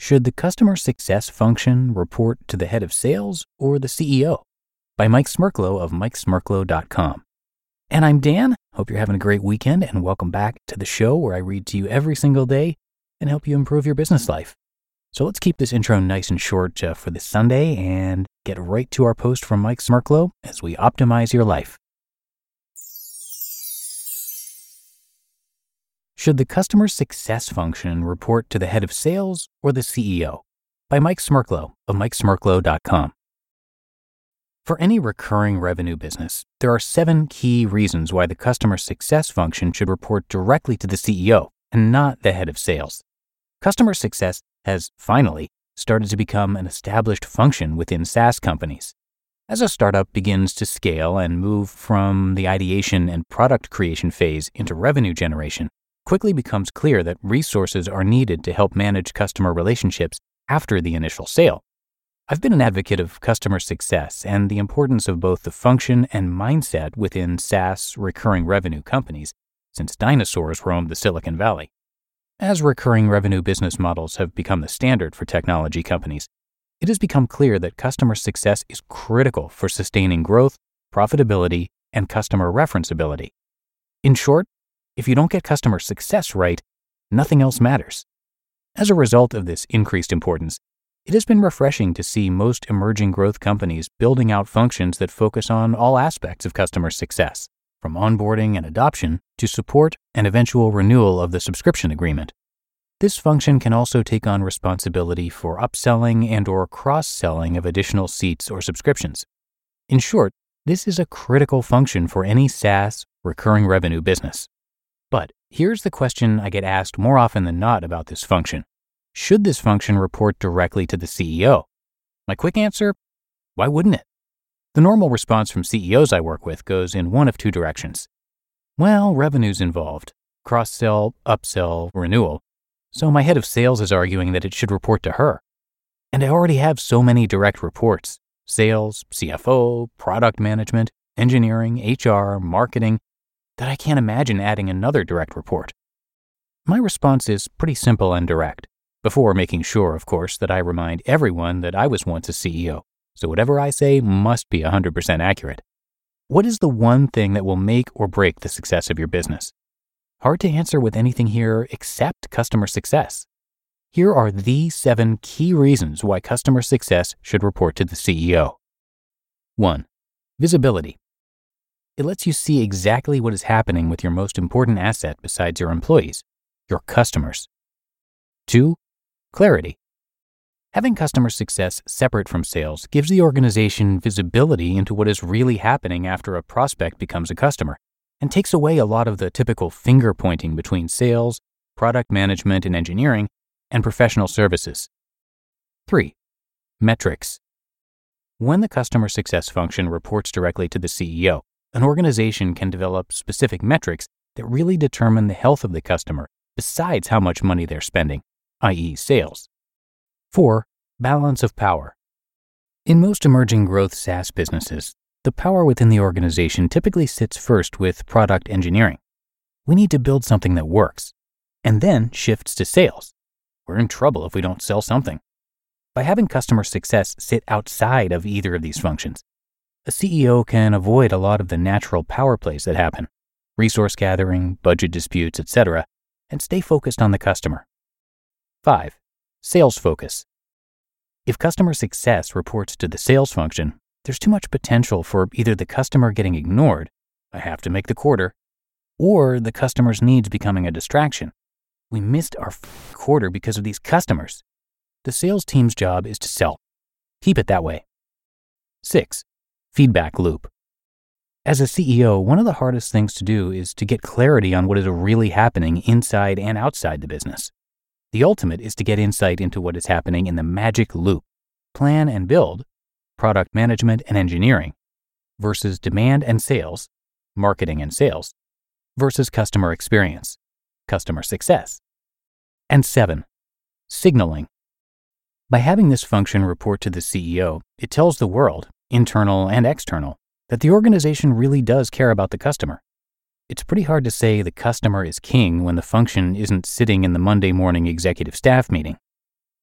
should the customer success function report to the head of sales or the CEO? By Mike Smerklo of mikesmerklo.com. And I'm Dan. Hope you're having a great weekend and welcome back to the show where I read to you every single day and help you improve your business life. So let's keep this intro nice and short uh, for this Sunday and get right to our post from Mike Smerklo as we optimize your life. Should the customer success function report to the head of sales or the CEO? By Mike Smerklo of mikesmerklo.com. For any recurring revenue business, there are seven key reasons why the customer success function should report directly to the CEO and not the head of sales. Customer success has finally started to become an established function within SaaS companies. As a startup begins to scale and move from the ideation and product creation phase into revenue generation, quickly becomes clear that resources are needed to help manage customer relationships after the initial sale. I've been an advocate of customer success and the importance of both the function and mindset within SaaS recurring revenue companies since dinosaurs roamed the Silicon Valley. As recurring revenue business models have become the standard for technology companies, it has become clear that customer success is critical for sustaining growth, profitability, and customer referenceability. In short, if you don't get customer success right, nothing else matters. As a result of this increased importance, it has been refreshing to see most emerging growth companies building out functions that focus on all aspects of customer success, from onboarding and adoption to support and eventual renewal of the subscription agreement. This function can also take on responsibility for upselling and or cross-selling of additional seats or subscriptions. In short, this is a critical function for any SaaS recurring revenue business. But here's the question I get asked more often than not about this function Should this function report directly to the CEO? My quick answer why wouldn't it? The normal response from CEOs I work with goes in one of two directions. Well, revenue's involved cross sell, upsell, renewal. So my head of sales is arguing that it should report to her. And I already have so many direct reports sales, CFO, product management, engineering, HR, marketing, that I can't imagine adding another direct report. My response is pretty simple and direct, before making sure, of course, that I remind everyone that I was once a CEO, so whatever I say must be 100% accurate. What is the one thing that will make or break the success of your business? Hard to answer with anything here except customer success. Here are the seven key reasons why customer success should report to the CEO. 1. Visibility. It lets you see exactly what is happening with your most important asset besides your employees, your customers. Two, clarity. Having customer success separate from sales gives the organization visibility into what is really happening after a prospect becomes a customer and takes away a lot of the typical finger pointing between sales, product management and engineering, and professional services. 3. Metrics. When the customer success function reports directly to the CEO, an organization can develop specific metrics that really determine the health of the customer besides how much money they're spending, i.e., sales. 4. Balance of power. In most emerging growth SaaS businesses, the power within the organization typically sits first with product engineering. We need to build something that works, and then shifts to sales. We're in trouble if we don't sell something. By having customer success sit outside of either of these functions, a CEO can avoid a lot of the natural power plays that happen resource gathering, budget disputes, etc., and stay focused on the customer. 5. Sales focus. If customer success reports to the sales function, there's too much potential for either the customer getting ignored, I have to make the quarter, or the customer's needs becoming a distraction. We missed our quarter because of these customers. The sales team's job is to sell. Keep it that way. 6. Feedback loop. As a CEO, one of the hardest things to do is to get clarity on what is really happening inside and outside the business. The ultimate is to get insight into what is happening in the magic loop plan and build, product management and engineering, versus demand and sales, marketing and sales, versus customer experience, customer success. And seven, signaling. By having this function report to the CEO, it tells the world, internal and external, that the organization really does care about the customer. It's pretty hard to say the customer is king when the function isn't sitting in the Monday morning executive staff meeting.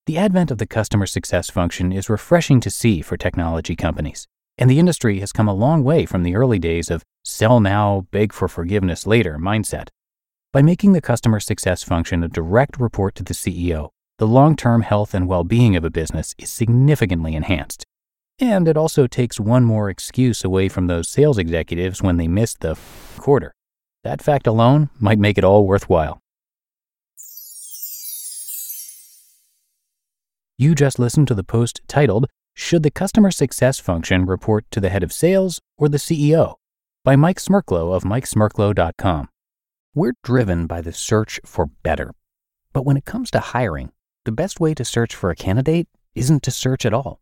The advent of the customer success function is refreshing to see for technology companies, and the industry has come a long way from the early days of sell now, beg for forgiveness later mindset. By making the customer success function a direct report to the CEO, the long term health and well being of a business is significantly enhanced. And it also takes one more excuse away from those sales executives when they miss the quarter. That fact alone might make it all worthwhile. You just listened to the post titled, Should the Customer Success Function Report to the Head of Sales or the CEO? by Mike Smerklo of MikeSmerklo.com. We're driven by the search for better. But when it comes to hiring, the best way to search for a candidate isn't to search at all.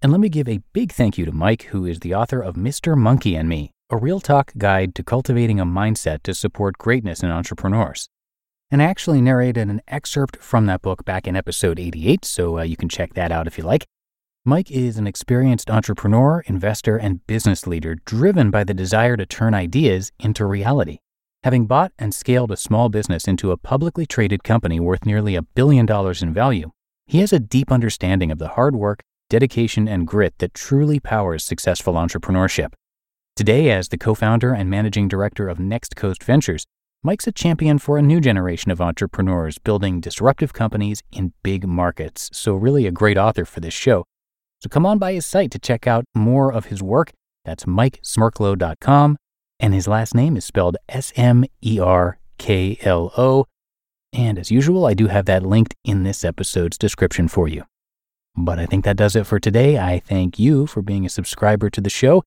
And let me give a big thank you to Mike, who is the author of Mr. Monkey and Me, a real talk guide to cultivating a mindset to support greatness in entrepreneurs. And I actually narrated an excerpt from that book back in episode 88, so uh, you can check that out if you like. Mike is an experienced entrepreneur, investor, and business leader driven by the desire to turn ideas into reality. Having bought and scaled a small business into a publicly traded company worth nearly a billion dollars in value, he has a deep understanding of the hard work, dedication, and grit that truly powers successful entrepreneurship. Today, as the co founder and managing director of Next Coast Ventures, Mike's a champion for a new generation of entrepreneurs building disruptive companies in big markets, so, really, a great author for this show. So, come on by his site to check out more of his work. That's mikesmerklo.com and his last name is spelled S M E R K L O. And as usual, I do have that linked in this episode's description for you. But I think that does it for today. I thank you for being a subscriber to the show,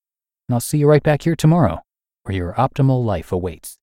and I'll see you right back here tomorrow, where your optimal life awaits.